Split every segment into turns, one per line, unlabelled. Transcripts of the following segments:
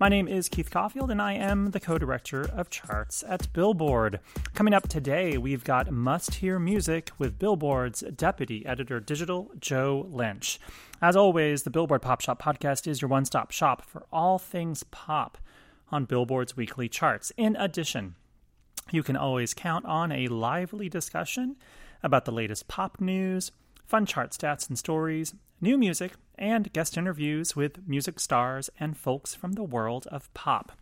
My name is Keith Caulfield, and I am the co director of charts at Billboard. Coming up today, we've got Must Hear Music with Billboard's Deputy Editor Digital, Joe Lynch. As always, the Billboard Pop Shop Podcast is your one stop shop for all things pop on Billboard's weekly charts. In addition, you can always count on a lively discussion about the latest pop news fun chart stats and stories, new music, and guest interviews with music stars and folks from the world of pop.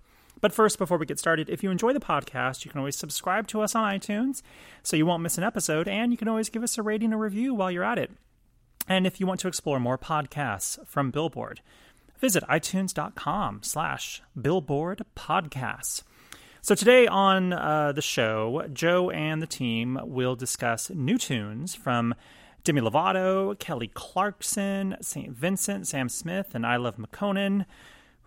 But first, before we get started, if you enjoy the podcast, you can always subscribe to us on iTunes so you won't miss an episode, and you can always give us a rating or review while you're at it. And if you want to explore more podcasts from Billboard, visit itunes.com slash billboard podcasts. So today on uh, the show, Joe and the team will discuss new tunes from Demi Lovato, Kelly Clarkson, St. Vincent, Sam Smith, and I Love Makonnen.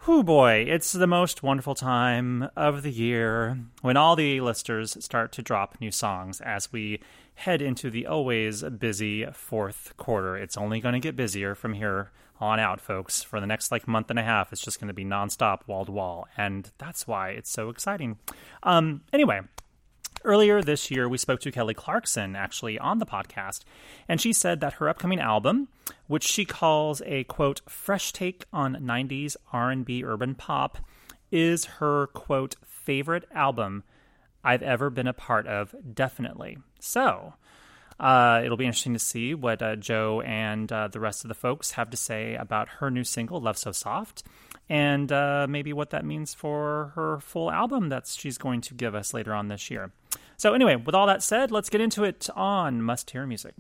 Whoo boy, it's the most wonderful time of the year when all the listers start to drop new songs as we head into the always busy fourth quarter. It's only going to get busier from here on out, folks. For the next like month and a half, it's just going to be nonstop, wall to wall, and that's why it's so exciting. Um, anyway, Earlier this year, we spoke to Kelly Clarkson actually on the podcast, and she said that her upcoming album, which she calls a quote fresh take on 90s R&B urban pop, is her quote favorite album I've ever been a part of, definitely. So, uh, it'll be interesting to see what uh, Joe and uh, the rest of the folks have to say about her new single, Love So Soft, and uh, maybe what that means for her full album that she's going to give us later on this year. So, anyway, with all that said, let's get into it on Must Hear Music.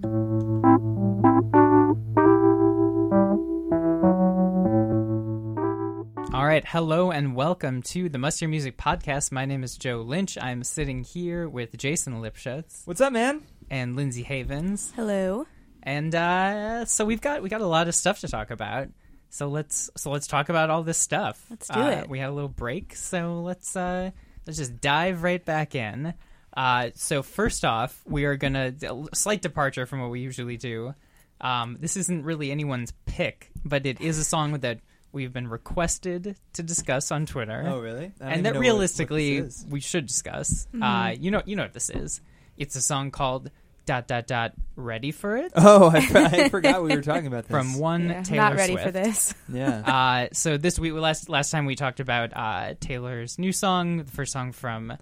All right, hello and welcome to the Must Hear Music podcast. My name is Joe Lynch. I'm sitting here with Jason Lipschutz
What's up, man?
and Lindsay Havens,
Hello.
and uh, so we've got we got a lot of stuff to talk about. So let's so let's talk about all this stuff.
Let's do
Uh,
it.
We had a little break, so let's uh, let's just dive right back in. Uh, so first off, we are gonna a slight departure from what we usually do. Um, this isn't really anyone's pick, but it is a song that we've been requested to discuss on Twitter.
Oh, really? I don't even
And that realistically
what this is.
we should discuss.
Mm-hmm.
Uh, you know, you know what this is. It's a song called "Dot Dot Dot." Ready for it?
Oh, I, I forgot we were talking about this.
From one
Yeah,
Taylor
not ready
Swift.
for this.
yeah.
Uh, so this week, last last time we talked about uh, Taylor's new song, the first song from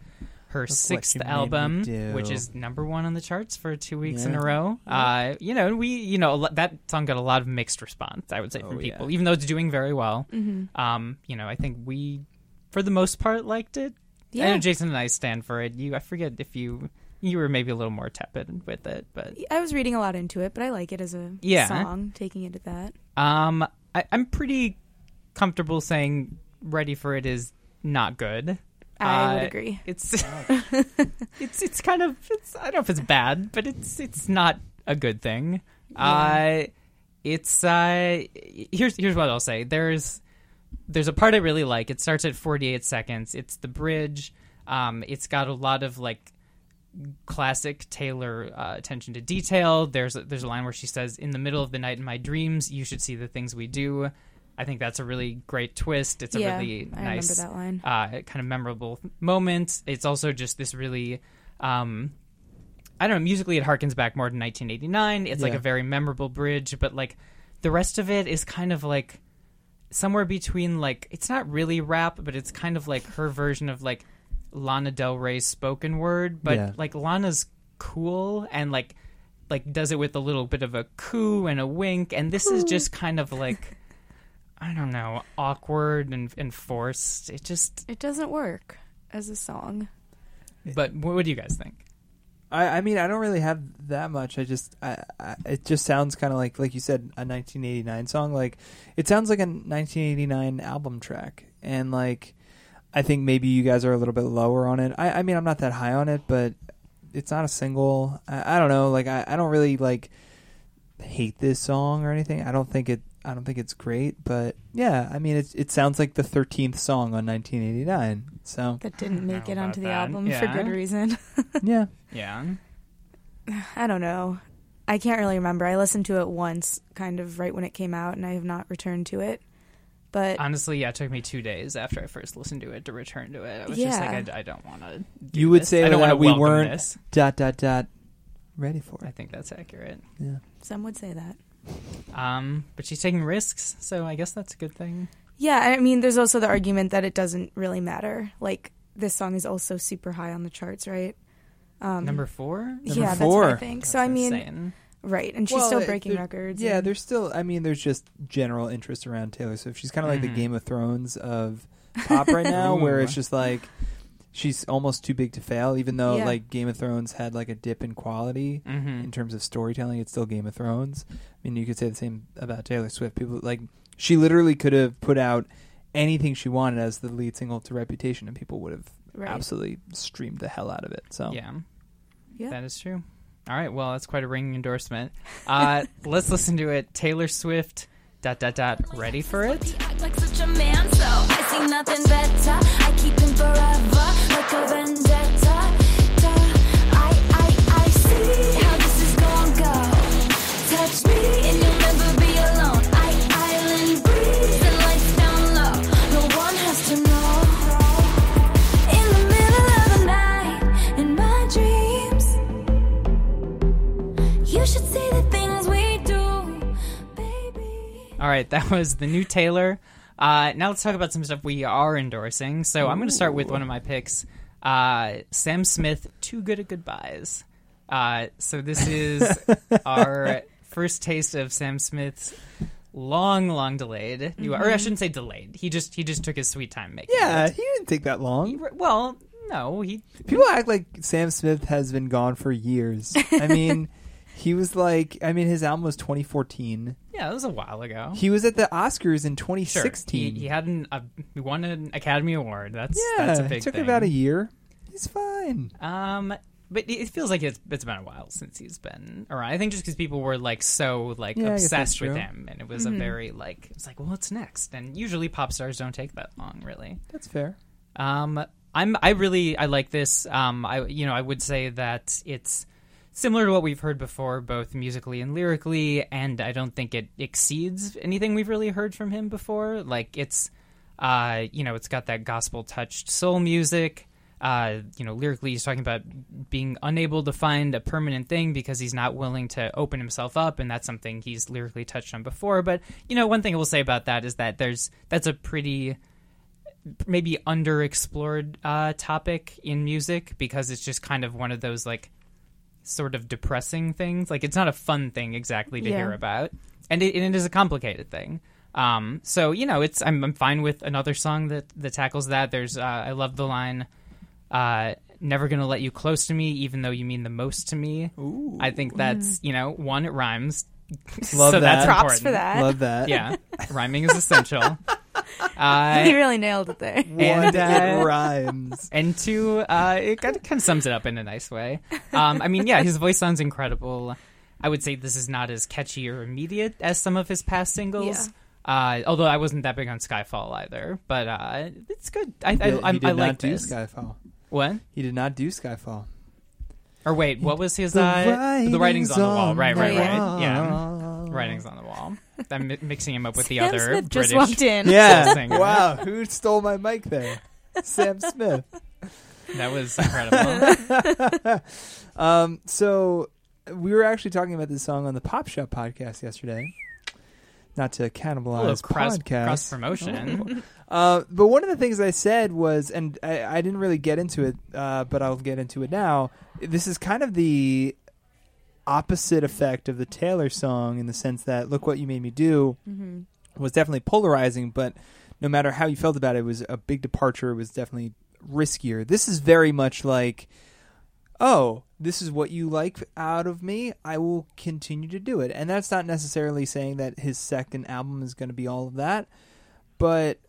her
what
sixth
you made me
album, which is number one on the charts for two weeks in a row. Uh, you know, we you know that song got a lot of mixed response. I would say from
Oh,
people,
yeah.
even though it's doing very well. Um, you know, I think we, for the most part, liked it. I know Jason and I stand for it. You, I forget if you you were maybe a little more tepid with it, but
I was reading a lot into it, but I like it as a
Yeah.
song, taking it at that.
Um, I, I'm pretty comfortable saying "Ready for It" is not good.
I would agree.
It's it's it's kind of it's I don't know if it's bad, but it's it's not a good thing. Uh, it's uh here's here's what I'll say. There's there's a part I really like. It starts at 48 seconds. It's the bridge. Um, it's got a lot of like classic Taylor uh, attention to detail. There's a, there's a line where she says, "In the middle of the night in my dreams, you should see the things we do." I think that's a really great twist. It's a
Yeah,
really nice,
remember that line.
uh, kind of memorable moment. It's also just this really, um, I don't know, musically it harkens back more to 1989. It's like a very memorable bridge, but like the rest of it is kind of like somewhere between like it's not really rap, but it's kind of like her version of like Lana Del Rey's spoken word. But
Yeah.
like Lana's cool and like like does it with a little bit of a coo and a wink, and this is just kind of like I don't know, awkward and, and forced. It just.
It doesn't work as a song.
But what, what do you guys think?
I, I mean, I don't really have that much. I just, I, I, it just sounds kind of like, like you said, a 1989 song. Like, it sounds like a 1989 album track, and like, I think maybe you guys are a little bit lower on it. I, I mean, I'm not that high on it, but it's not a single. I, I don't know. Like, I, I don't really like hate this song or anything. I don't think it. I don't think it's great, but yeah, I mean, it it sounds like the 13th song on 1989. So
That didn't make it onto the
that.
album for good reason.
yeah,
Yeah.
I don't know. I can't really remember. I listened to it once, kind of right when it came out, and I have not returned to it. But
Honestly, yeah, it took me two days after I first listened to it to return to it. I was just like, I, I don't want to.
you would say
I don't
that
want
we weren't
this.
dot dot dot ready for it.
I think that's accurate.
Yeah.
some would say that.
Um, but she's taking risks, so I guess that's a good thing.
Yeah, I mean, there's also the argument that it doesn't really matter. Like, this song is also super high on the charts, right? Um,
Number four.
Number
yeah, that's
four.
what I think. So, I mean,
insane.
right, and she's
Well,
still breaking records.
Yeah,
and-
there's still. I mean, there's just general interest around Taylor Swift. She's kind of like
Mhm.
the Game of Thrones of pop right now, where it's just like she's almost too big to fail. Even though
Yeah.
like Game of Thrones had like a dip in quality
Mhm.
in terms of storytelling, it's still Game of Thrones. I mean, you could say the same about Taylor Swift. People like she literally could have put out anything she wanted as the lead single to Reputation, and people would have
Right.
absolutely streamed the hell out of it. So
Yeah,
Yeah.
that is true. All right, well, that's quite a ringing endorsement. Uh, let's listen to it. Taylor Swift. Dot dot dot. Ready for it?
I see nothing better. I keep him forever, like a vendetta. Duh. I, I, I see how this is gonna go. Touch me and you'll never be alone. I, island the lights down low. No one has to know. In the middle of the night, in my dreams, you should things we do, baby.
All right, that was the new Taylor. Uh, now let's talk about some stuff we are endorsing. So I'm going to start with one of my picks, uh, Sam Smith, "Too Good at Goodbyes." Uh, so this is our first taste of Sam Smith's long, long delayed. new- Or I shouldn't say delayed. He just he just took his sweet time making
yeah,
it.
he didn't take that long.
Well, no, he
People act like Sam Smith has been gone for years. I mean, he was like, I mean, his album was 2014.
Yeah, that was a while ago.
He was at the Oscars in
Sure,
2016.
he, he had an, uh, won an Academy Award. That's
yeah,
that's a big
it took
thing.
about a year. He's fine.
Um, but it feels like it's it's been a while since he's been around. I think just because people were like so like
Yeah, I guess that's
obsessed with him, and it was a very like it's like, well, what's next? And usually pop stars don't take that long, really.
That's fair.
Um, I'm I really I like this. Um, I you know I would say that it's similar to what we've heard before, both musically and lyrically, and I don't think it exceeds anything we've really heard from him before. Like it's, uh, you know, it's got that gospel touched soul music. Uh, you know, lyrically, he's talking about being unable to find a permanent thing because he's not willing to open himself up, and that's something he's lyrically touched on before. But you know, one thing I will say about that is that there's that's a pretty maybe underexplored uh, topic in music because it's just kind of one of those like sort of depressing things. Like it's not a fun thing exactly to
Yeah.
hear about, and it, and it is a complicated thing. Um, so you know, it's I'm, I'm fine with another song that that tackles that. There's uh, I love the line, uh, "Never gonna let you close to me, even though you mean the most to me."
Ooh.
I think that's you know one it rhymes.
Love
so
that.
That's
Props
important.
for that.
Love that.
Yeah, rhyming is essential. Uh,
he really nailed it there.
One
And,
it rhymes.
and two, uh, it kind of, kind of sums it up in a nice way. Um, I mean, yeah, his voice sounds incredible. I would say this is not as catchy or immediate as some of his past singles. Uh, although I wasn't that big on Skyfall either, but uh, it's good. I, I,
He-
I,
he did
I
not
like
do
this.
Skyfall.
What?
He did not do Skyfall.
Or wait, what was his?
The
uh, the writings on the wall.
on
Right, right, right.
wall.
Yeah, writings on the wall. I'm mi- mixing him up with the
Sam
other
Smith
British.
just walked in.
Yeah.
singer.
wow. Who stole my mic there? Sam Smith.
That was incredible.
Um, so we were actually talking about this song on the Pop Shop podcast yesterday. Not to
A
cannibalize
cross,
podcast.
cross promotion.
Uh, but one of the things I said was, and I, I didn't really get into it, uh, but I'll get into it now. This is kind of the opposite effect of the Taylor song in the sense that "Look What You Made Me Do"
hmm
was definitely polarizing, but no matter how you felt about it, it was a big departure. It was definitely riskier. This is very much like, oh, this is what you like out of me. I will continue to do it. And that's not necessarily saying that his second album is going to be all of that, but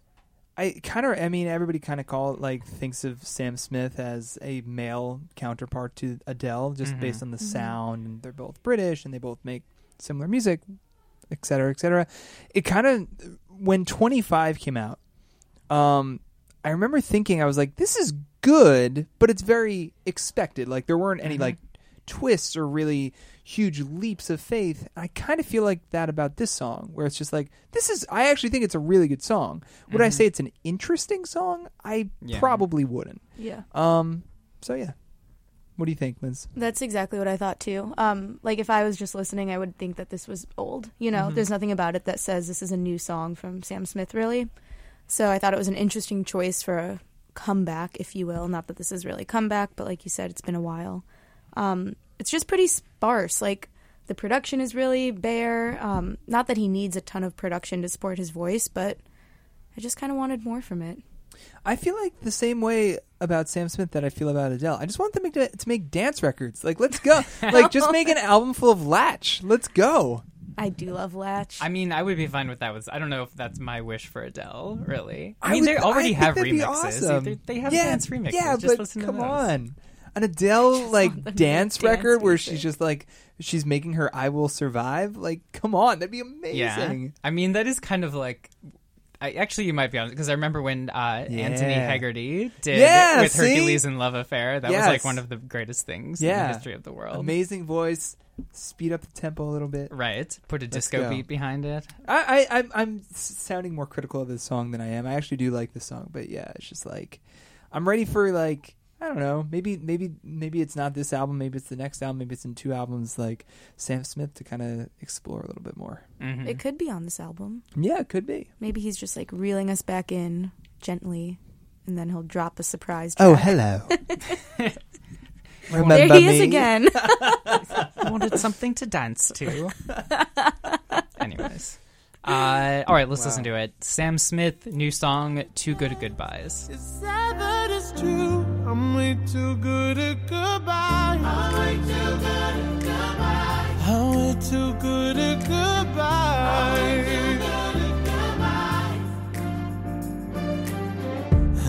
I kind of, I mean, everybody kind of call it like thinks of Sam Smith as a male counterpart to Adele, just
Mhm.
based on the sound, and they're both British and they both make similar music, et cetera, et cetera. It kind of when 25 came out, um, I remember thinking I was like, this is good, but it's very expected. Like there weren't any
Mhm.
like twists or really huge leaps of faith. I kind of feel like that about this song, where it's just like, this is. I actually think it's a really good song. Would I
Mhm.
say it's an interesting song? I
Yeah.
probably wouldn't.
Yeah.
Um. So yeah, what do you think, Liz?
That's exactly what I thought too. Um, like if I was just listening, I would think that this was old. You know,
Mhm.
there's nothing about it that says this is a new song from Sam Smith, really. So I thought it was an interesting choice for a comeback, if you will. Not that this is really a comeback, but like you said, it's been a while. Um, it's just pretty sparse. Like the production is really bare. Um, not that he needs a ton of production to support his voice, but I just kind of wanted more from it.
I feel like the same way about Sam Smith that I feel about Adele. I just want them to, to make dance records. Like, let's go. like, just make an album full of Latch. Let's go.
I do love Latch.
I mean, I would be fine with that. Was I don't know if that's my wish for Adele. Really, I,
I
mean,
would-
they already
I
have
that'd be
remixes.
awesome.
They, they have
yeah,
dance remixes.
Yeah,
Just
but
listen to
come
those.
on, an Adele like
want them to
dance
dance
record where she's just like she's making her "I Will Survive." Like, come on, that'd be amazing.
Yeah, I mean that is kind of like. I, actually, you might be honest because I remember when uh, Anthony
Yeah.
Hegarty did
Yeah,
with
see?
Hercules and Love Affair. That was like one of the greatest things in
Yeah.
the history of the world.
Amazing voice. Speed up the tempo a little bit.
Right, put a
Let's
disco
go.
beat behind it.
I, I I'm, I'm sounding more critical of this song than I am. I actually do like this song, but yeah, it's just like I'm ready for like I don't know. Maybe maybe maybe it's not this album. Maybe it's the next album. Maybe it's in two albums. Like Sam Smith to kind of explore a little bit more.
Mhm.
it could be on this album.
Yeah, it could be.
Maybe he's just like reeling us back in gently, and then he'll drop a surprise.
Oh,
track.
hello.
there
Remember
he is again.
I wanted something to dance to. Anyways. Uh, all right, let's listen to it. Sam Smith, new song, Too Good Goodbyes.
It's sad, but it's true. I'm way too good at goodbye. I'm way too good at goodbye. I'm way too good at goodbye.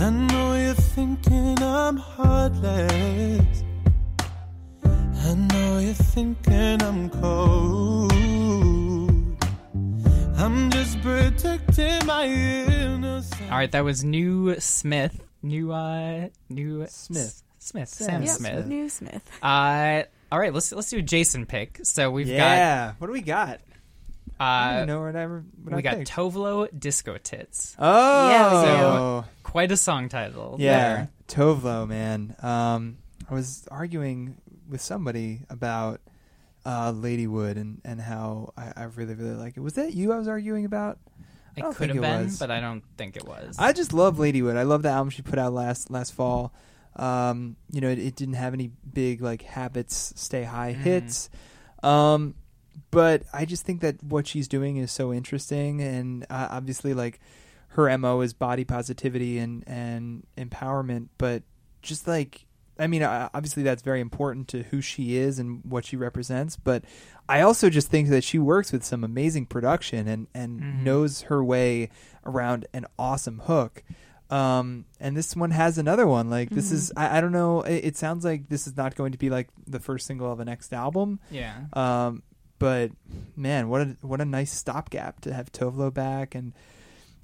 I know you're thinking I'm heartless. I know you're thinking I'm cold. I'm just protecting my innocence.
All right, that was new Smith, new uh, new
Smith.
Smith,
Sam
Sam
Yep,
Smith.
New Smith.
Uh, all right, let's let's do a Jason pick. So we've got
yeah. what do we got?
got
I don't
uh,
even know what I, what I
we got
picked.
Tove Lo Disco Tits.
Oh,
Yeah, we
Quite a song title.
Yeah,
there.
Tove Lo, man. Um, I was arguing with somebody about uh, Ladywood and, and how I, I really really like it. Was that you? I was arguing about. I
It
don't
could have
it
been,
was.
but I don't think it was.
I just love Ladywood. I love the album she put out last last fall. Um, you know, it, it didn't have any big like habits, stay high
Mhm.
hits. Um, but I just think that what she's doing is so interesting, and uh, obviously, like her mo is body positivity and and empowerment. But just like, I mean, obviously that's very important to who she is and what she represents. But I also just think that she works with some amazing production and and
Mhm.
knows her way around an awesome hook. Um, and this one has another one. Like this is, I, I don't know. It, it sounds like this is not going to be like the first single of the next album.
yeah.
Um, but man, what a what a nice stopgap to have Tove Lo back and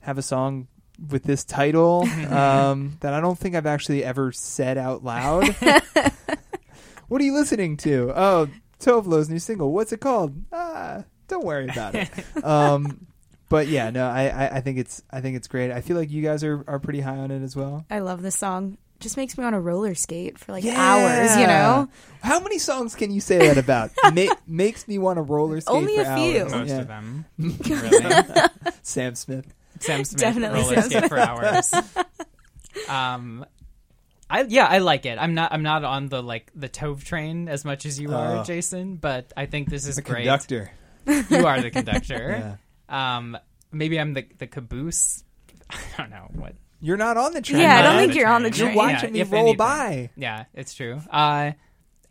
have a song with this title um, that I don't think I've actually ever said out loud. what are you listening to? Oh, Tove Lo's new single. What's it called? Ah, don't worry about it. um, but yeah, no, I, I, I think it's I think it's great. I feel like you guys are, are pretty high on it as well.
I love this song. Just makes me want to roller skate for like hours, you know?
How many songs can you say that about? Ma- makes me want to roller skate
Only
for
a few.
hours.
Most
Yeah.
of them. really.
Sam Smith.
Sam Smith
Definitely
roller
Sam
skate for hours. Um, I yeah, I like it. I'm not I'm not on the like the Tove train as much as you are,
Oh.
Jason, but I think this is
The
great.
conductor.
You are the conductor. Um maybe I'm the the caboose. I don't know what.
You're not on the train.
Yeah, I don't think you're on the
train.
train.
You're watching
Yeah,
me
if
roll
anything.
by.
Yeah, it's true. Uh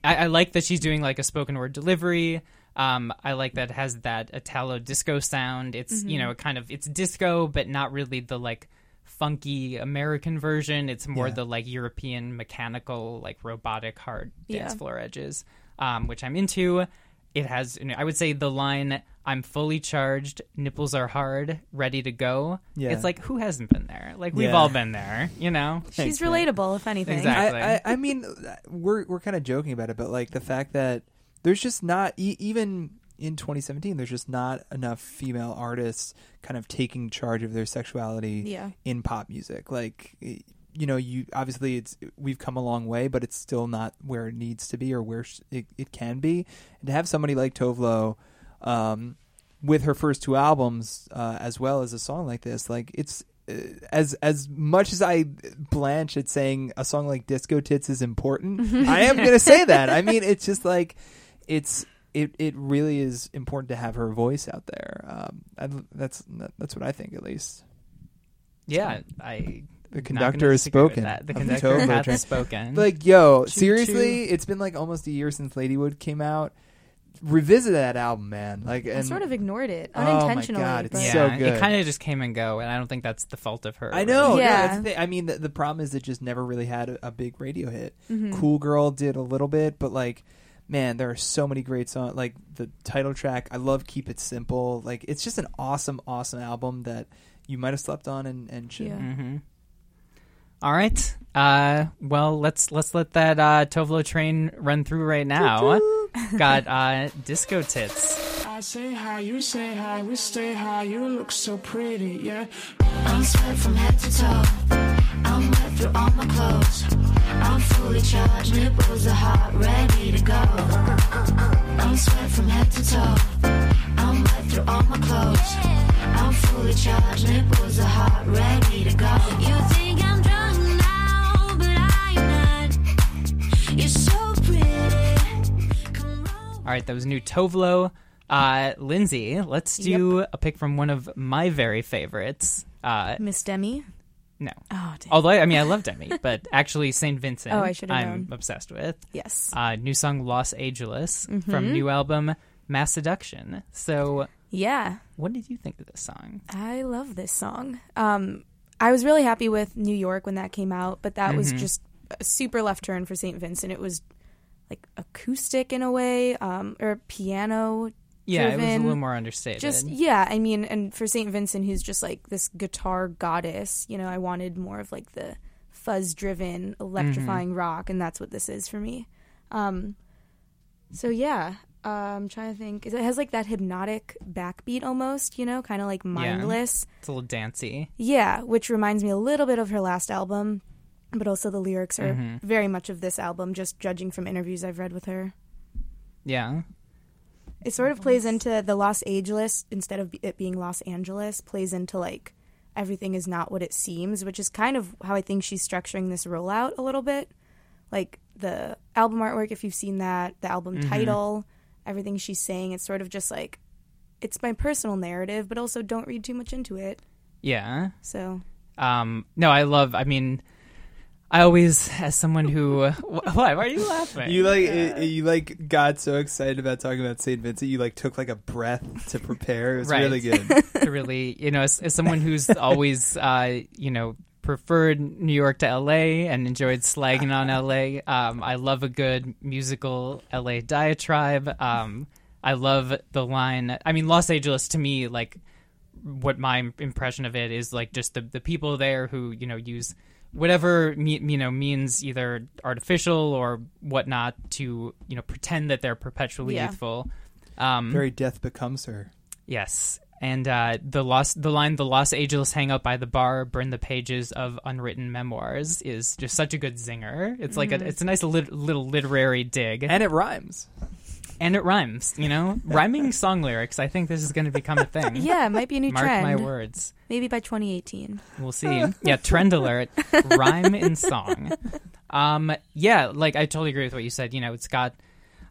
I, I like that she's doing like a spoken word delivery. Um, I like that it has that Italo disco sound. It's you know kind of it's disco, but not really the like funky American version. It's more
Yeah.
the like European mechanical, like robotic hard dance
Yeah.
floor edges, um, which I'm into. It has, you know, I would say, the line "I'm fully charged, nipples are hard, ready to go."
Yeah.
It's like who hasn't been there? Like we've
Yeah.
all been there, you know.
She's
Thanks, man.
relatable, if anything.
Exactly.
I, I, I mean, we're we're kind of joking about it, but like the fact that there's just not e- even in 2017, there's just not enough female artists kind of taking charge of their sexuality
Yeah.
in pop music. Like, you know, you obviously it's we've come a long way, but it's still not where it needs to be or where sh- it, it can be. And to have somebody like Tove Lo, um, with her first two albums, uh, as well as a song like this, like it's uh, as as much as I blanch at saying a song like Disco Tits is important, I am going to say that. I mean, it's just like it's it it really is important to have her voice out there. Um, I, that's that's what I think at least.
Yeah, I.
The conductor has spoken
That. The conductor
Tove
hath
train.
spoken.
Like, yo,
Choo
seriously, it's been like almost a year since Ladywood came out. Revisit that album, man. Like,
I sort of ignored it unintentionally.
Oh my
unintentionally.
God, it's
yeah,
so good.
it kind of just came and go, and I don't think that's the fault of her.
I know. Yeah.
Yeah.
that's the. I mean, the, the problem is it just never really had a, a big radio hit.
Mm-hmm.
Cool Girl did a little bit, but like, man, there are so many great songs. Like the title track, I love "Keep It Simple." Like, it's just an awesome, awesome album that you might have slept on and and should.
Yeah.
hmm All right. Uh, well, let's let's let that uh, Tove Lo train run through right now. Got uh, disco tits.
I say hi, you say hi, we stay high. You look so pretty, yeah.
I'm sweat from head to toe. I'm wet through all my clothes. I'm fully charged, nipples are hot, ready to go. I'm sweat from head to toe. I'm wet through all my clothes. I'm fully charged, nipples are hot, ready to go. You think I'm drunk now, but I'm not. You're so pretty.
All right, that was new Tove Lo. Uh, Lindsay, let's do a pick from one of my very favorites. Uh,
Miss Demi.
No.
Oh, dang.
Although, I mean, I love Demi, but actually, St. Vincent,
Oh, I should
I'm
known.
obsessed with.
yes.
Uh, new song Los Angeles
Mm-hmm.
from new album Masseduction. So,
Yeah.
what did you think of this song?
I love this song. Um, I was really happy with New York when that came out, but that
Mm-hmm.
was just a super left turn for St. Vincent. It was like acoustic in a way, um, or piano.
Yeah, it was a little more understated.
Just yeah, I mean, and for St. Vincent, who's just like this guitar goddess, you know, I wanted more of like the fuzz-driven, electrifying
Mm-hmm.
rock, and that's what this is for me. Um, so yeah, uh, I'm trying to think. It has like that hypnotic backbeat almost, you know, kind of like mindless.
It's a little dancey.
Yeah, which reminds me a little bit of her last album, but also the lyrics are
Mm-hmm.
very much of this album, just judging from interviews I've read with her.
Yeah.
It sort of plays into the Los Angeles instead of it being Los Angeles, plays into like everything is not what it seems, which is kind of how I think she's structuring this rollout a little bit. Like the album artwork, if you've seen that, the album title, everything she's saying, it's sort of just like it's my personal narrative, but also don't read too much into it.
Yeah.
So
Um, no, I love, I mean, I always, as someone who, why, why are you laughing?
You like it- you like got so excited about talking about Saint Vincent, you like took like a breath to prepare. It was
Right.
really good.
to really, you know, as, as someone who's always, uh, you know, preferred New York to LA and enjoyed slagging on LA. Um, I love a good musical LA diatribe. Um, I love the line. I mean, Los Angeles to me, like, what my impression of it is like just the the people there who you know use whatever me, you know means either artificial or whatnot to you know pretend that they're perpetually
Yeah.
youthful. Um,
Very death becomes her.
Yes. And uh, the Los, the line "The Los Angeles hang out by the bar, burn the pages of unwritten memoirs" is just such a good zinger. It's like
Mm-hmm.
a, it's a nice lit- little literary dig, and,
And it rhymes.
It rhymes. You know, rhyming song lyrics. I think this is going to become a thing.
yeah, it might be a new
Mark
trend.
Mark my words.
Maybe by 2018.
We'll see. Yeah, trend alert. Rhyme in song. Um, yeah, like I totally agree with what you said. You know, it's got,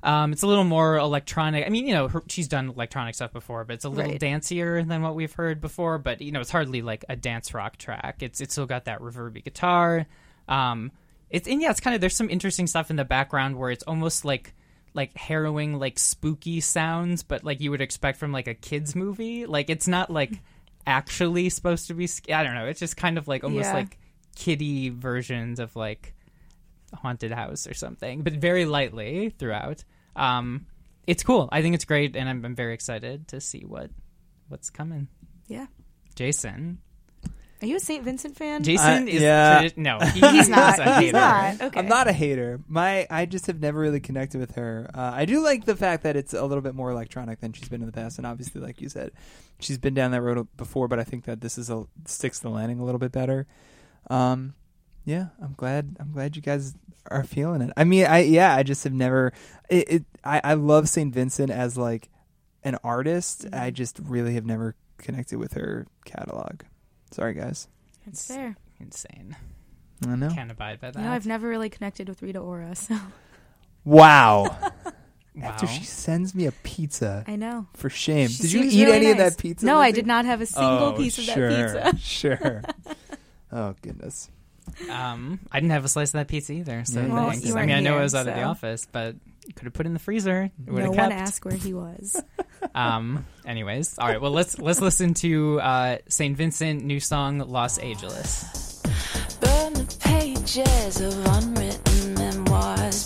um, it's a little more electronic. I mean, you know, her, she's done electronic stuff before, but it's a little
Right.
dancier than what we've heard before. But you know, it's hardly like a dance rock track. It's it's still got that reverby guitar. Um, it's and yeah, it's kind of there's some interesting stuff in the background where it's almost like like harrowing, like spooky sounds, but like you would expect from like a kids movie. Like it's not like actually supposed to be. sc- I don't know. It's just kind of like almost
Yeah.
like kiddie versions of like haunted house or something, but very lightly throughout. Um, it's cool. I think it's great, and I'm, I'm very excited to see what what's coming.
Yeah.
Jason,
Are you a St. Vincent fan?
Jason
I-
is
yeah.
tradi- no, he-
He's not.
a
He's
hater.
not. Okay.
I'm not a hater. My I just have never really connected with her. Uh, I do like the fact that it's a little bit more electronic than she's been in the past, and obviously, like you said, she's been down that road before. But I think that this is a sticks the landing a little bit better. Um, yeah, I'm glad. I'm glad you guys are feeling it. I mean, I yeah, I just have never. It, it I I love Saint Vincent as like an artist. I just really have never connected with her catalog. Sorry, guys.
It's fair.
Insane.
I know.
Can't abide by that.
You know, I've never really connected with Rita Ora, so
Wow.
Wow.
After she sends me a pizza.
I know.
For shame.
She
did you
seems
eat
really
any of
nice.
that pizza?
No, I
Lizzie?
did not have a single
Oh,
piece of
sure,
that pizza.
sure. Oh goodness.
Um, I didn't have a slice of that pizza either. So
Yeah, Well,
thanks.
you
I mean,
weren't
I know I
here,
was out of the
so-
office, but you could have put in the freezer. It would
No
have
one
kept.
asked where he was.
Um. Anyways, all right. Well, let's let's listen to uh, Saint Vincent new song "Los Angeles."
Burn the pages of unwritten memoirs,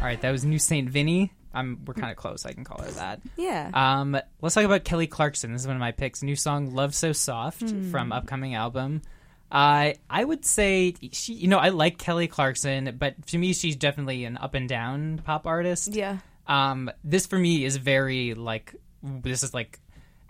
All right, that was new Saint Vinny. Um, we're kind of close. I can call her that.
Yeah.
Um, let's talk about Kelly Clarkson. This is one of my picks. New song "Love So Soft" from upcoming album. Uh, I would say she. You know, I like Kelly Clarkson, but to me, she's definitely an up and down pop artist.
yeah.
Um, this for me is very like this is like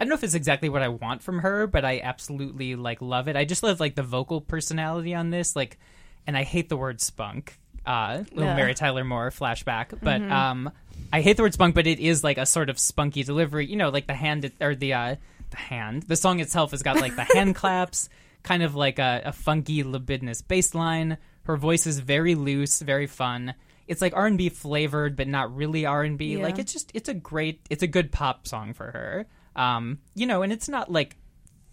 I don't know if it's exactly what I want from her, but I absolutely like love it. I just love like the vocal personality on this, like, and I hate the word spunk. Uh, little
Yeah.
Mary Tyler Moore flashback, but um, I hate the word spunk, but it is like a sort of spunky delivery. You know, like the hand or the uh, the hand. The song itself has got like the hand claps, kind of like a, a funky libidinous bass line. Her voice is very loose, very fun. It's like R and B flavored, but not really R and B. Like it's just it's a great it's a good pop song for her. Um, you know, and it's not like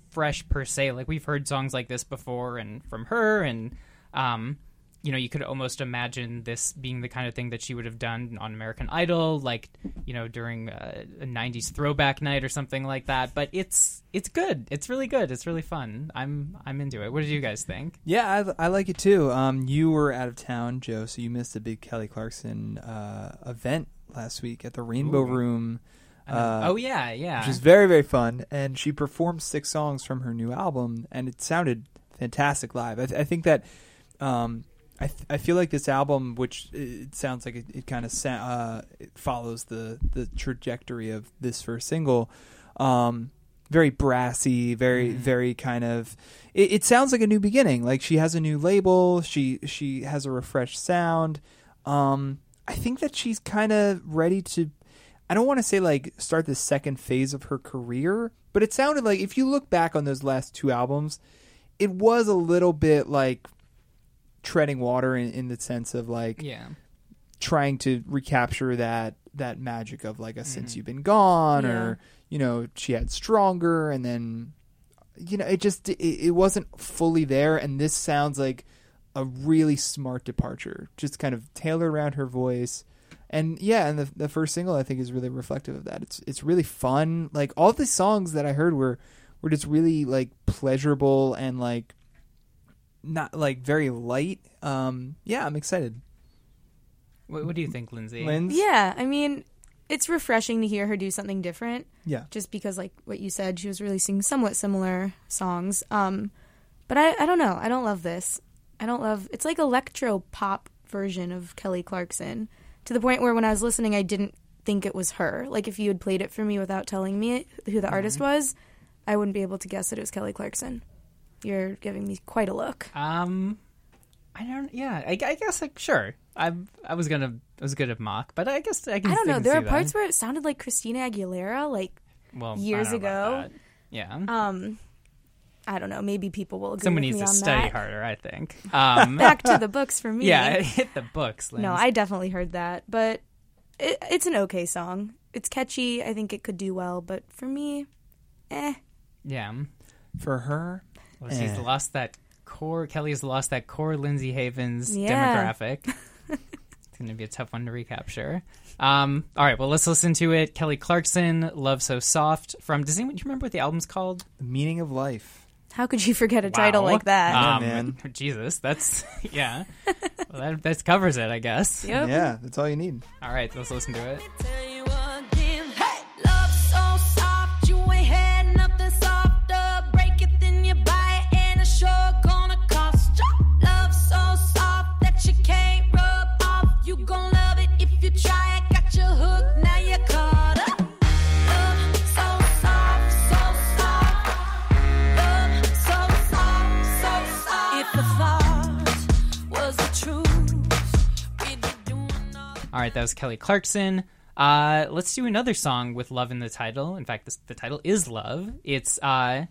fresh per se. Like we've heard songs like this before and from her and um you know, you could almost imagine this being the kind of thing that she would have done on American Idol, like you know, during uh, a '90s throwback night or something like that. But it's it's good. It's really good. It's really fun. I'm I'm into it. What did you guys think?
Yeah, I, I like it too. Um, you were out of town, Joe, so you missed a big Kelly Clarkson uh, event last week at the Rainbow Room. Uh,
oh yeah, yeah.
which is very very fun. And she performed six songs from her new album, and it sounded fantastic live. I, th- I think that um, I th- I feel like this album, which it sounds like it, it kind of sa- uh, follows the the trajectory of this first single. Um, very brassy, very very kind of. It, it sounds like a new beginning. Like she has a new label. She she has a refreshed sound. Um, I think that she's kind of ready to. I don't want to say like start the second phase of her career, but it sounded like if you look back on those last two albums, it was a little bit like treading water in, in the sense of like
Yeah.
trying to recapture that that magic of like a mm-hmm. since you've been gone
Yeah.
or you know she had stronger and then you know it just it, it wasn't fully there. And this sounds like a really smart departure just kind of tailored around her voice. And yeah and the the first single i think is really reflective of that. It's it's really fun. Like all the songs that i heard were were just really like pleasurable and like not like very light um yeah i'm excited
What, what do you think, Lindsay?
Linz?
Yeah, I mean, it's refreshing to hear her do something different.
Yeah.
Just because, like what you said, she was releasing somewhat similar songs. Um, but I, I don't know. I don't love this. I don't love. It's like electro pop version of Kelly Clarkson to the point where when I was listening, I didn't think it was her. Like if you had played it for me without telling me who the artist was, I wouldn't be able to guess that it was Kelly Clarkson. You're giving me quite a look.
Um, I don't. Yeah, I, I guess like sure. I I was gonna I was good at mock, but I guess I can.
I don't know.
can
There
see
are parts
that.
where it sounded like Christina Aguilera. Like,
well,
years
don't know about
ago.
Yeah,
um, I don't know. Maybe people will agree
someone
with
needs
me
to
on
study
that.
harder. I think. Um,
Back to the books for me.
yeah, hit the books.
No, I definitely heard that, but it, it's an okay song. It's catchy. I think it could do well, but for me, eh.
Yeah,
for her
well, she's
Eh.
lost that core. Kelly's lost that core. Lindsay Havens
Yeah.
demographic. it's gonna be a tough one to recapture. Um, all right, well, let's listen to it. Kelly Clarkson, "Love So Soft" from. Does anyone do you remember what the album's called?
the meaning of life
How could you forget a title like that?
Yeah,
Um,
man.
Jesus, that's yeah. well, that that covers it, I guess.
Yep.
yeah that's all you need
All right, let's listen to it.
All.
Right, that was Kelly Clarkson. Uh, let's do another song with love in the title. In fact, this, the title is love. It's uh,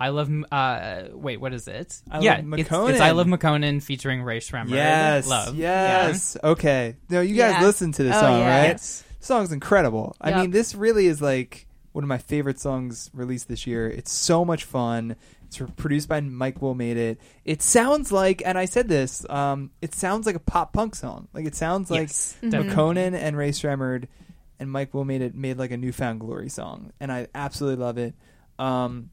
I love. M- Uh, wait, what is it?
I
yeah,
Love
it's,
Makonnen.
it's I love Makonnen featuring Rae Sremmurd.
yes
love.
yes okay no you guys
Yeah.
listen to this
Oh,
song
yeah.
right
Yes.
song's incredible i mean this really is like one of my favorite songs released this year it's so much fun it's produced by mike will made it it sounds like and i said this um, it sounds like a pop punk song like it sounds like
Yes,
Mm-hmm.
definitely.
Conan and Rae Sremmurd and Mike Will made it made like a New Found Glory song, and I absolutely love it. Um,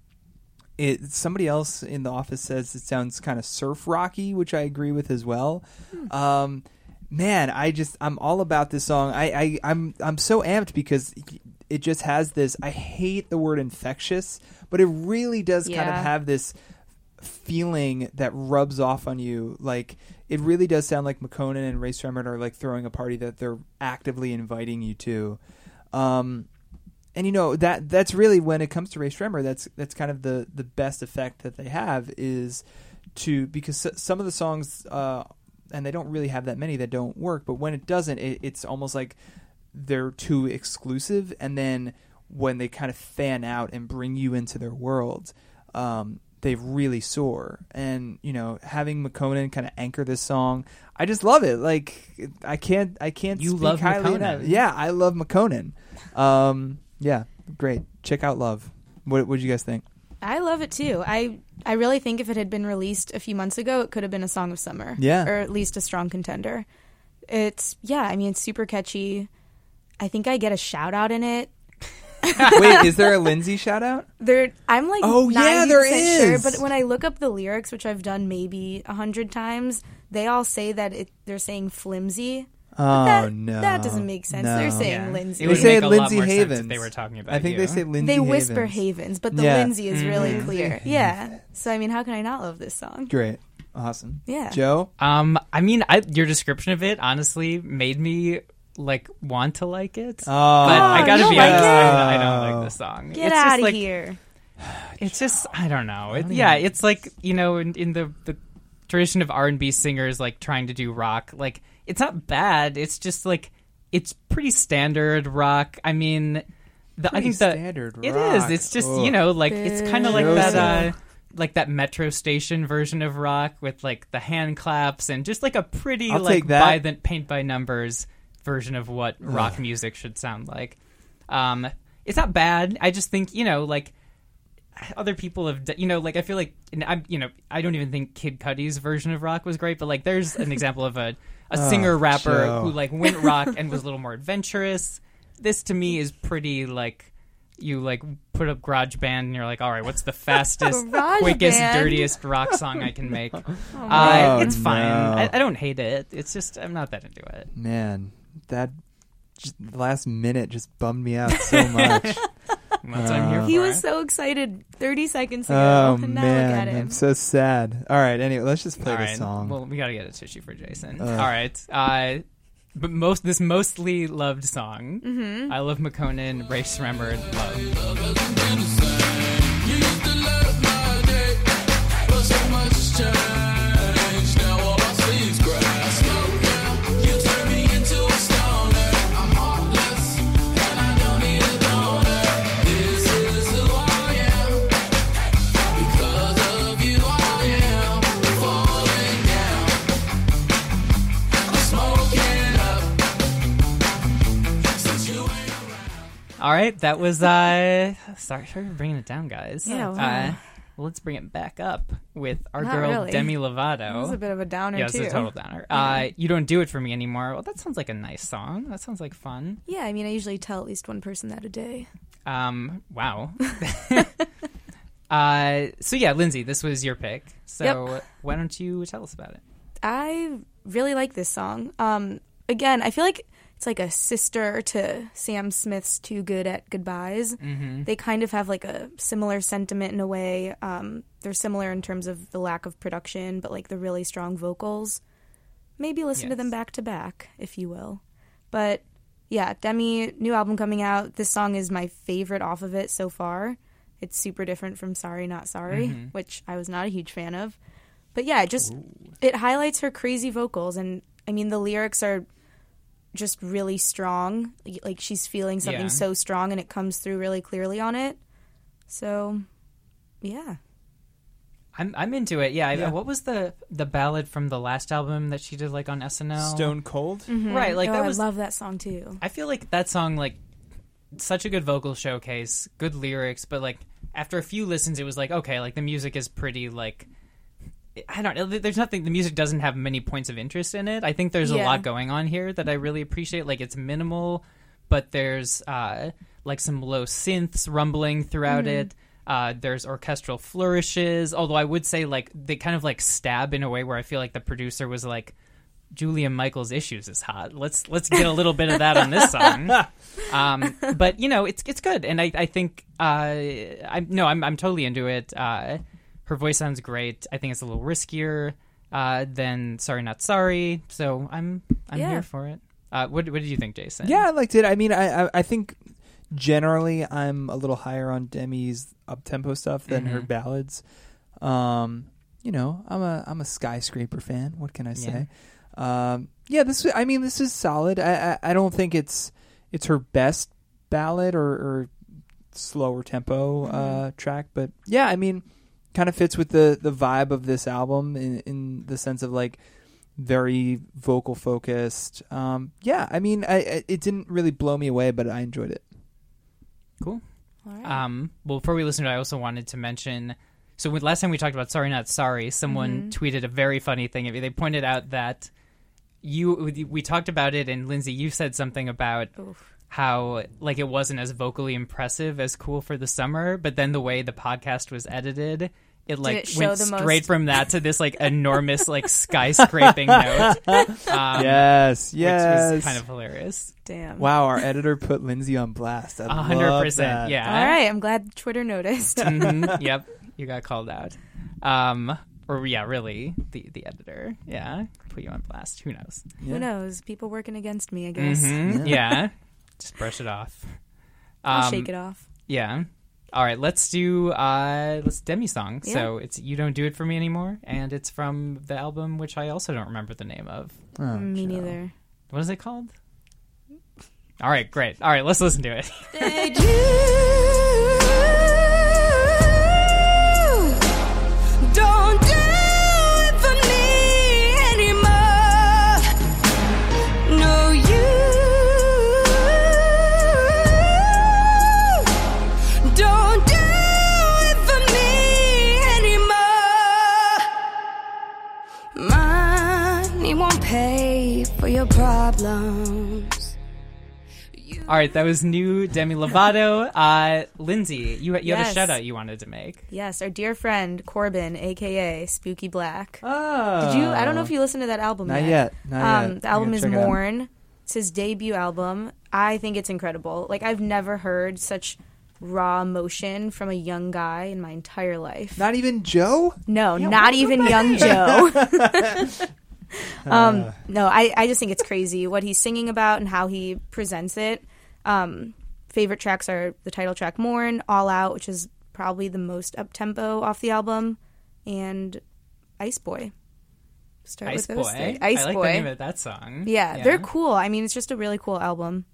it somebody else in the office says it sounds kind of surf rocky, which I agree with as well. Um, man, I just I'm all about this song. I, I I'm I'm so amped because it just has this. I hate the word infectious, but it really does kind of have this feeling that rubs off on you. Like it really does sound like Makonnen and Rae Sremmurd are like throwing a party that they're actively inviting you to. Um, and you know that that's really when it comes to Rae Sremmurd, that's that's kind of the the best effect that they have is to because some of the songs uh, and they don't really have that many that don't work, but when it doesn't, it, it's almost like they're too exclusive, and then when they kind of fan out and bring you into their world, um, they really soar. And you know, having Makonnen kind of anchor this song, I just love it. Like I can't, I can't.
You
speak
love
highly
Makonnen.
enough. Yeah, I love Makonnen. Um, yeah, great. Check out Love. What what did you guys think?
I love it too. I I really think if it had been released a few months ago, it could have been a song of summer.
Yeah.
or at least a strong contender. It's yeah. I mean, it's super catchy. I think I get a shout out in it.
Wait, is there a Lindsay shout out?
There, I'm like
Oh, yeah, there
is. sure, but when I look up the lyrics, which I've done maybe a hundred times, they all say that it, they're saying flimsy.
Oh
that,
no,
that doesn't make sense. They're saying
Yeah.
Lindsay.
It
They
would
say
make a lot
Lindsay
more sense if
Havens.
they were talking about
I think
you.
they say Lindsay.
they whisper
Havens.
havens, but the
Yeah.
Lindsay is really
Mhm.
clear. Yeah. So I mean, how can I not love this song?
Great, awesome.
Yeah.
Joe.
Um, I mean, I, your description of it honestly made me like want to like it.
Oh,
but I gotta
you
be
don't like
honest,
it?
I, I don't like the song.
Get
it's just
out of
like,
here.
It's just I don't know. It, yeah, it's like you know in, in the the tradition of R and B singers like trying to do rock. Like it's not bad. It's just like it's pretty standard rock. I mean, the, I think the
standard
it
rock.
is. It's just
Ugh.
you know like it's kind of like
Joseph.
that. Uh, like that metro station version of rock with like the hand claps and just like a pretty
I'll
like by the paint by numbers version of what rock music should sound like. Um, it's not bad. I just think you know like other people have you know like I feel like I'm you know I don't even think Kid Cudi's version of rock was great, but like there's an example of a a
Oh,
singer rapper
Joe.
who like went rock and was a little more adventurous. This to me is pretty like you like put up GarageBand and you're like all right what's the fastest quickest
Band?
dirtiest rock song i can make uh,
Oh,
it's fine
no.
I, I don't hate it it's just i'm not that into it
Man, that last minute just bummed me out so much.
That's what i'm here
Uh,
for
He was so excited 30 seconds ago.
oh
and now look at him.
I'm so sad. All right, anyway, let's just play
all
the song.
well we gotta get a tissue for jason
Ugh.
all right uh but most this mostly loved song
Mm-hmm.
i love Makonnen Rae Sremmurd, love all right that was uh sorry sorry for bringing it down guys
Yeah,
uh,
wow.
well, let's bring it back up with our
Not
girl
really.
demi lovato
was a bit of a downer
Yeah, it's a total downer. Uh, you don't do it for me anymore. Well, that sounds like a nice song. That sounds like fun.
Yeah, I mean, I usually tell at least one person that a day.
Um, wow. uh, so yeah, Lindsay, this was your pick. So
Yep.
why don't you tell us about it?
I really like this song. Um, again, I feel like it's like a sister to Sam Smith's "Too Good at Goodbyes."
Mm-hmm.
They kind of have like a similar sentiment in a way. Um, they're similar in terms of the lack of production, but like the really strong vocals. Maybe listen to them back to back, if you will. But yeah, Demi, new album coming out. This song is my favorite off of it so far. It's super different from Sorry Not Sorry,
Mm-hmm.
which I was not a huge fan of. But yeah, it just it highlights her crazy vocals and I mean the lyrics are just really strong. Like- Like she's feeling something
Yeah.
so strong and it comes through really clearly on it. So yeah.
I'm I'm into it. Yeah. I- what was the the ballad from the last album that she did like on SNL?
Stone Cold. Mm-hmm.
Right. Like
oh,
that was
I love that song too.
I feel like that song like such a good vocal showcase, good lyrics, but like after a few listens it was like okay, like the music is pretty like I don't know. There's nothing. The music doesn't have many points of interest in it. I think there's a lot going on here that I really appreciate. Like it's minimal, but there's uh, like some low synths rumbling throughout
Mm-hmm.
it. Uh, there's orchestral flourishes. Although I would say like they kind of like stab in a way where I feel like the producer was like, Julia Michaels' issues is hot. Let's let's get a little bit of that on this song. Um, but you know, it's it's good, and I I think uh, I no, I'm I'm totally into it. Uh, her voice sounds great. I think it's a little riskier uh, than Sorry Not Sorry, so I'm I'm
Yeah.
here for it. Uh, what what did you think, Jason?
Yeah, I liked it. I mean, I I, I think generally I'm a little higher on Demi's up tempo stuff than her
Mhm.
ballads. Um, you know, I'm a I'm a skyscraper fan. What can I say? Um, yeah, this I mean this is solid. I, I I don't think it's it's her best ballad or, or slower tempo uh, track, but yeah, I mean, kind of fits with the the vibe of this album in in the sense of like very vocal focused. Um, yeah, I mean, I, I it didn't really blow me away, but I enjoyed it.
cool.
All right.
Um, well, before we listen to it, I also wanted to mention. So with, last time we talked about Sorry Not Sorry, someone tweeted a very funny thing. They pointed out that you we talked about it, and Lindsay, you said something about
Oof.
how like it wasn't as vocally impressive as Cool for the Summer, but then the way the podcast was edited. It like
it
went straight
most-
from that to this like enormous like skyscraping note, um,
yes,
which
yes.
was kind of hilarious.
Damn.
wow. Our editor put Lindsay on blast. I
A hundred percent. yeah.
All right. I'm glad Twitter noticed.
Mhm, yep, you got called out. Um, or yeah, really, the the editor, yeah, put you on blast. Who knows?
Yeah.
Who knows? People working against me, I guess.
Mhm, yeah, just brush it off.
I'll
Um,
shake it off.
Yeah. All right, let's do uh let's Demi song.
Yeah.
So it's You Don't Do It For Me Anymore, and it's from the album which I also don't remember the name of.
Oh,
Me
Joe.
neither.
What is it called? All right, great. All right, let's listen to it.
Problems.
All right, that was new Demi Lovato. Uh, Lindsay, you you had a shout out you wanted to make.
Yes, our dear friend Corbin, aka Spooky Black.
Oh.
Did you? I don't know if you listened to that album
Not
yet.
yet. Not
um,
yet.
The album is
check it.
Mourn. It's his debut album. I think it's incredible. Like I've never heard such raw emotion from a young guy in my entire life.
Not even Joe.
No, not even young Joe. um, no, I, I just think it's crazy what he's singing about and how he presents it. Um, favorite tracks are the title track Mourn, All Out, which is probably the most up tempo off the album, and Ice Boy. Start
Ice
with
Boy.
those three. Ice
I like
Boy.
the name of that song.
yeah, they're cool. I mean, it's just a really cool album.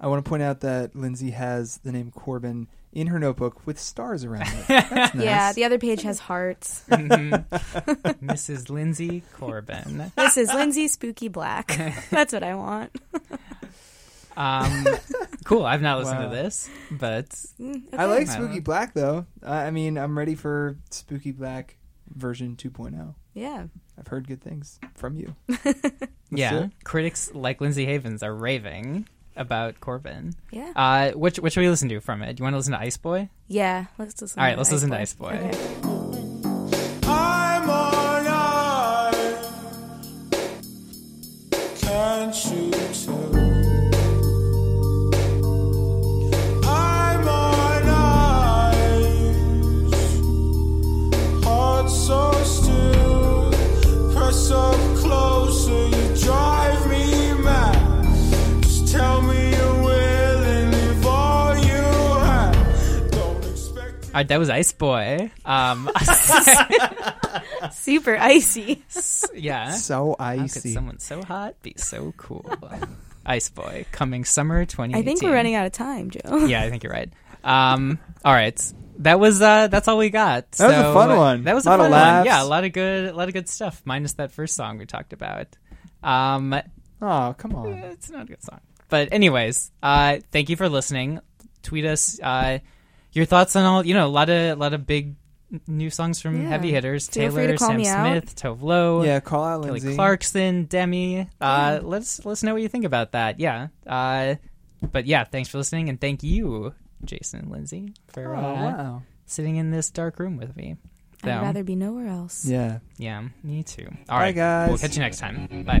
I want to point out that Lindsay has the name Corbin in her notebook with stars around it. That's nice.
Yeah, the other page has hearts.
Mrs. Lindsay Corbin.
Mrs. is Lindsay Spooky Black. That's what I want.
Um, cool. I've not listened
Wow.
to this, but
I like
I
Spooky
don't-
Black though. I I mean, I'm ready for Spooky Black version 2.0.
Yeah.
I've heard good things from you.
yeah,
it.
critics like Lindsay Havens are raving about Corbin.
Yeah.
Uh, which which should we listen to from it? Do you want to listen to Ice Boy?
Yeah. Let's listen.
All right,
to
let's listen to Ice Boy.
Okay.
I'm expect.
That was Ice Boy. Um,
Super icy.
yeah.
So
How could
icy.
someone so hot be so cool? Ice Boy coming summer 2018.
I think we're running out of time, Joe.
Yeah, I think you're right. Um, all right, that was uh, that's all we got.
That was a fun one.
That was a
Lot of
fun one.
laughs.
Yeah, a lot of good, a lot of good stuff. Minus that first song we talked about. Um,
Oh, come on.
it's not a good song. But anyways, uh, thank you for listening. Tweet us uh, your thoughts on all. You know, a lot of, a lot of big new songs from
Yeah.
heavy hitters.
Feel free
Taylor,
to call
Sam
me out.
Smith, Tove Lo.
Yeah, call out
Kelly
Lindsay.
Clarkson, Demi. Uh, let's let's know what you think about that. Yeah. Uh, but yeah, thanks for listening, and thank you, Jason and Lindsay, for
Oh,
uh,
wow.
sitting in this dark room with me.
I'd rather be nowhere else.
Yeah.
yeah, me too. All
Bye,
right,
guys.
We'll catch you next time. Bye.